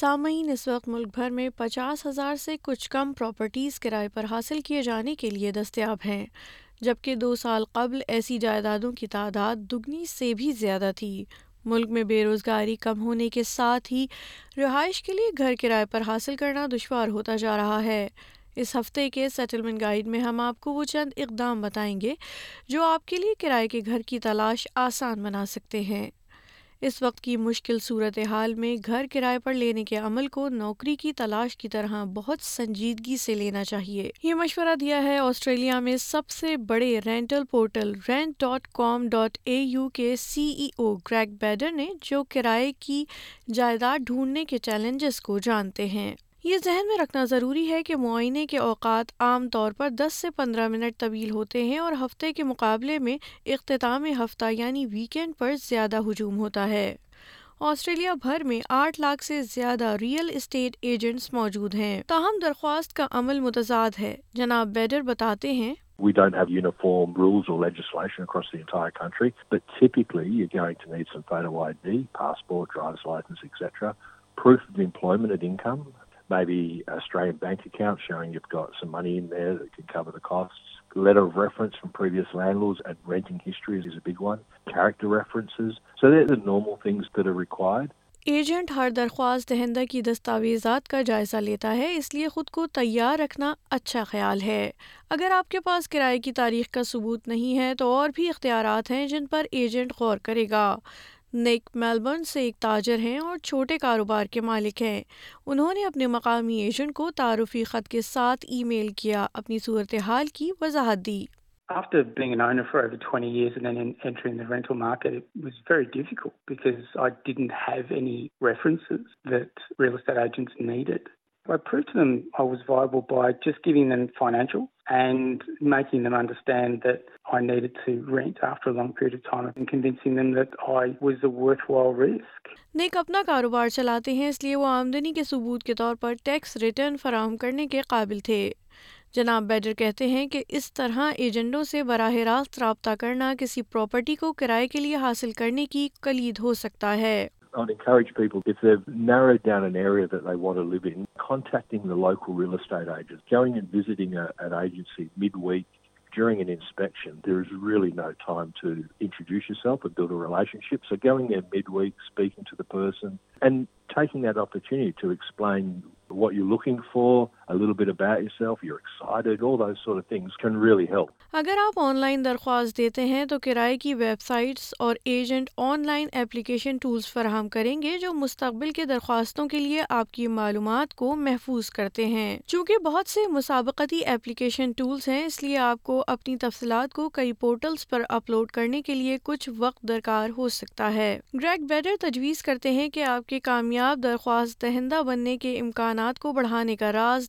سامعین اس وقت ملک بھر میں پچاس ہزار سے کچھ کم پراپرٹیز کرائے پر حاصل کیے جانے کے لیے دستیاب ہیں جبکہ دو سال قبل ایسی جائیدادوں کی تعداد دگنی سے بھی زیادہ تھی ملک میں بے روزگاری کم ہونے کے ساتھ ہی رہائش کے لیے گھر کرائے پر حاصل کرنا دشوار ہوتا جا رہا ہے اس ہفتے کے سیٹلمنٹ گائیڈ میں ہم آپ کو وہ چند اقدام بتائیں گے جو آپ کے لیے کرائے کے گھر کی تلاش آسان بنا سکتے ہیں اس وقت کی مشکل صورت حال میں گھر کرائے پر لینے کے عمل کو نوکری کی تلاش کی طرح بہت سنجیدگی سے لینا چاہیے یہ مشورہ دیا ہے آسٹریلیا میں سب سے بڑے rental portal rent dot com dot A U کے سی ای او گریگ بیڈر نے جو کرائے کی جائیداد ڈھونڈنے کے چیلنجز کو جانتے ہیں یہ ذہن میں رکھنا ضروری ہے کہ معائنے کے اوقات عام طور پر دس سے پندرہ منٹ طویل ہوتے ہیں اور ہفتے کے مقابلے میں اختتام ہفتہ یعنی ویکینڈ پر زیادہ ہجوم ہوتا ہے آسٹریلیا بھر میں آٹھ لاکھ سے زیادہ ریئل اسٹیٹ ایجنٹس موجود ہیں تاہم درخواست کا عمل متضاد ہے جناب بیڈر بتاتے ہیں We don't have uniform rules or legislation across the entire country, but typically you're going to need some photo ID, passport, driver's license, etc., proof of employment and income, maybe Australian bank account showing you've got some money in there that can cover the costs. Letter of reference from previous landlords and renting history is a big one. Character references. So they're the normal things that are required. Agent ہر درخواست دہندہ کی دستاویزات کا جائزہ لیتا ہے اس لیے خود کو تیار رکھنا اچھا خیال ہے اگر آپ کے پاس کرائے کی تاریخ کا ثبوت نہیں ہے تو اور بھی اختیارات ہیں جن پر ایجنٹ غور کرے گا نیک میلبرن سے ایک تاجر ہیں اور چھوٹے کاروبار کے مالک ہیں انہوں نے اپنے مقامی ایجنٹ کو تعارفی خط کے ساتھ ای میل کیا اپنی صورتحال کی وضاحت دی needed. I proved to them I was viable by just giving them financial and making them understand that I needed to rent after a long period of time and convincing them that I was a worthwhile risk. نیک اپنا کاروبار چلاتے ہیں اس لیے وہ آمدنی کے ثبوت کے طور پر ٹیکس ریٹرن فراہم کرنے کے قابل تھے جناب بیڈر کہتے ہیں کہ اس طرح ایجنٹوں سے براہ راست رابطہ کرنا کسی پراپرٹی کو کرائے کے لیے حاصل کرنے کی کلید ہو سکتا ہے I'd encourage people if they've narrowed down an area that they want to live in, contacting the local real estate agent, going and visiting a, an agency midweek during an inspection, there is really no time to introduce yourself and build a relationship. So going there midweek, speaking to the person and taking that opportunity to explain what you're looking for, اگر آپ on line درخواست دیتے ہیں تو کرائے کی websites اور agent online application tools فراہم کریں گے جو مستقبل کے درخواستوں کے لیے آپ کی معلومات کو محفوظ کرتے ہیں چونکہ بہت سے مسابقتی اپلیکیشن ٹولس ہیں اس لیے آپ کو اپنی تفصیلات کو کئی پورٹلس پر اپلوڈ کرنے کے لیے کچھ وقت درکار ہو سکتا ہے گریگ بیٹر تجویز کرتے ہیں کہ آپ کے کامیاب درخواست دہندہ بننے کے امکانات کو بڑھانے کا راز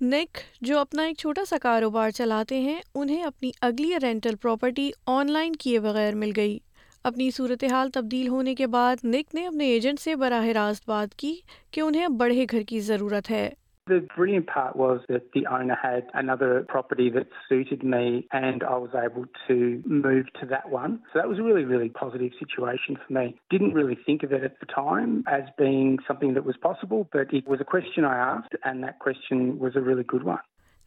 نک جو اپنا ایک چھوٹا سا کاروبار چلاتے ہیں انہیں اپنی اگلی رینٹل پراپرٹی آن لائن کیے بغیر مل گئی اپنی صورتحال تبدیل ہونے کے بعد نک نے اپنے ایجنٹ سے براہ راست بات کی کہ انہیں بڑے گھر کی ضرورت ہے وز پاسیبل کونسچن واس ریئر گڈ ون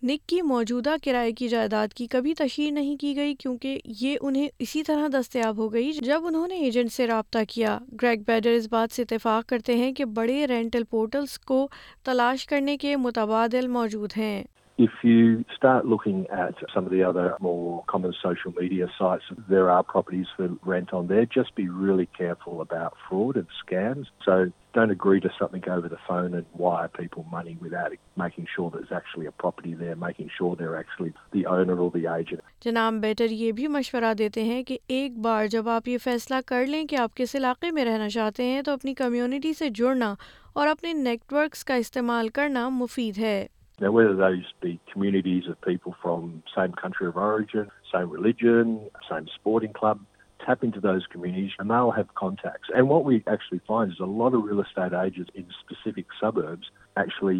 نک کی موجودہ کرائے کی جائیداد کی کبھی تشہیر نہیں کی گئی کیونکہ یہ انہیں اسی طرح دستیاب ہو گئی جب انہوں نے ایجنٹ سے رابطہ کیا گریگ بیڈر اس بات سے اتفاق کرتے ہیں کہ بڑے رینٹل پورٹلز کو تلاش کرنے کے متبادل موجود ہیں If you start looking at some of the other more common social media sites, there are properties for rent on there. Just be really careful about fraud and scams. So don't agree to something over the phone and wire people money without making sure there's actually a property there, making sure they're actually the owner or the agent. جناب better یہ بھی مشورہ دیتے ہیں کہ ایک بار جب آپ یہ فیصلہ کر لیں کہ آپ کس علاقے میں رہنا چاہتے ہیں تو اپنی کمیونٹی سے جڑنا اور اپنے نیٹ ورکس کا استعمال کرنا مفید ہے تھو ف sign sign religion sign sporting club انٹرسٹک سبرٹرفائی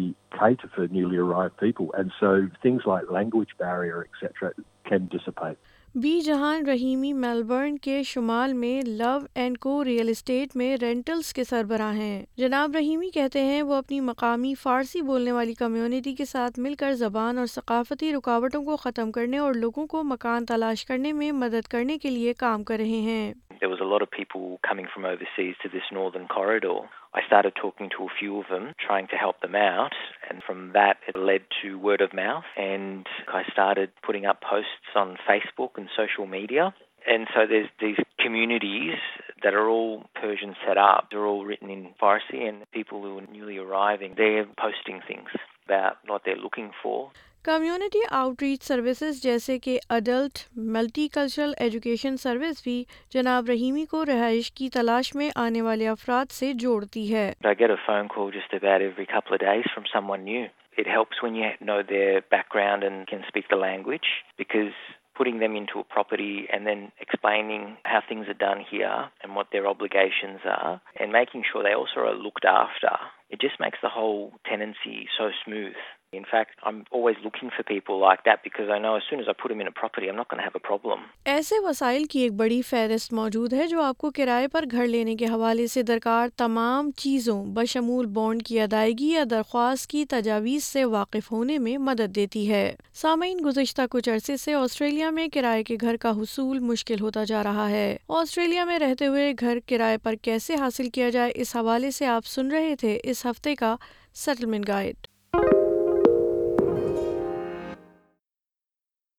بی جہان رحیمی میلبرن کے شمال میں لو اینڈ کو ریئل اسٹیٹ میں رینٹلز کے سربراہ ہیں جناب رحیمی کہتے ہیں وہ اپنی مقامی فارسی بولنے والی کمیونٹی کے ساتھ مل کر زبان اور ثقافتی رکاوٹوں کو ختم کرنے اور لوگوں کو مکان تلاش کرنے میں مدد کرنے کے لیے کام کر رہے ہیں a of to to I started talking few them, them trying help out. From third of map and pouring book inch media and search is committees their اروز in Parsi and people not looking for community outreach services جیسے کہ adult multicultural education service بھی جناب رحیمی کو رہائش کی تلاش میں آنے والے افراد سے جوڑتی ہے putting them into a property and then In in fact, I'm I'm always looking for people like that because I I know as as soon put them a a property, not going to have problem. ایسے وسائل کی ایک بڑی فہرست موجود ہے جو آپ کو کرائے پر گھر لینے کے حوالے سے درکار تمام چیزوں بشمول بانڈ کی ادائیگی یا درخواست کی تجاویز سے واقف ہونے میں مدد دیتی ہے سامعین گزشتہ کچھ عرصے سے آسٹریلیا میں کرائے کے گھر کا حصول مشکل ہوتا جا رہا ہے آسٹریلیا میں رہتے ہوئے گھر کرائے پر کیسے حاصل کیا جائے اس حوالے سے آپ سن رہے تھے اس ہفتے کا سیٹلمنٹ گائیڈ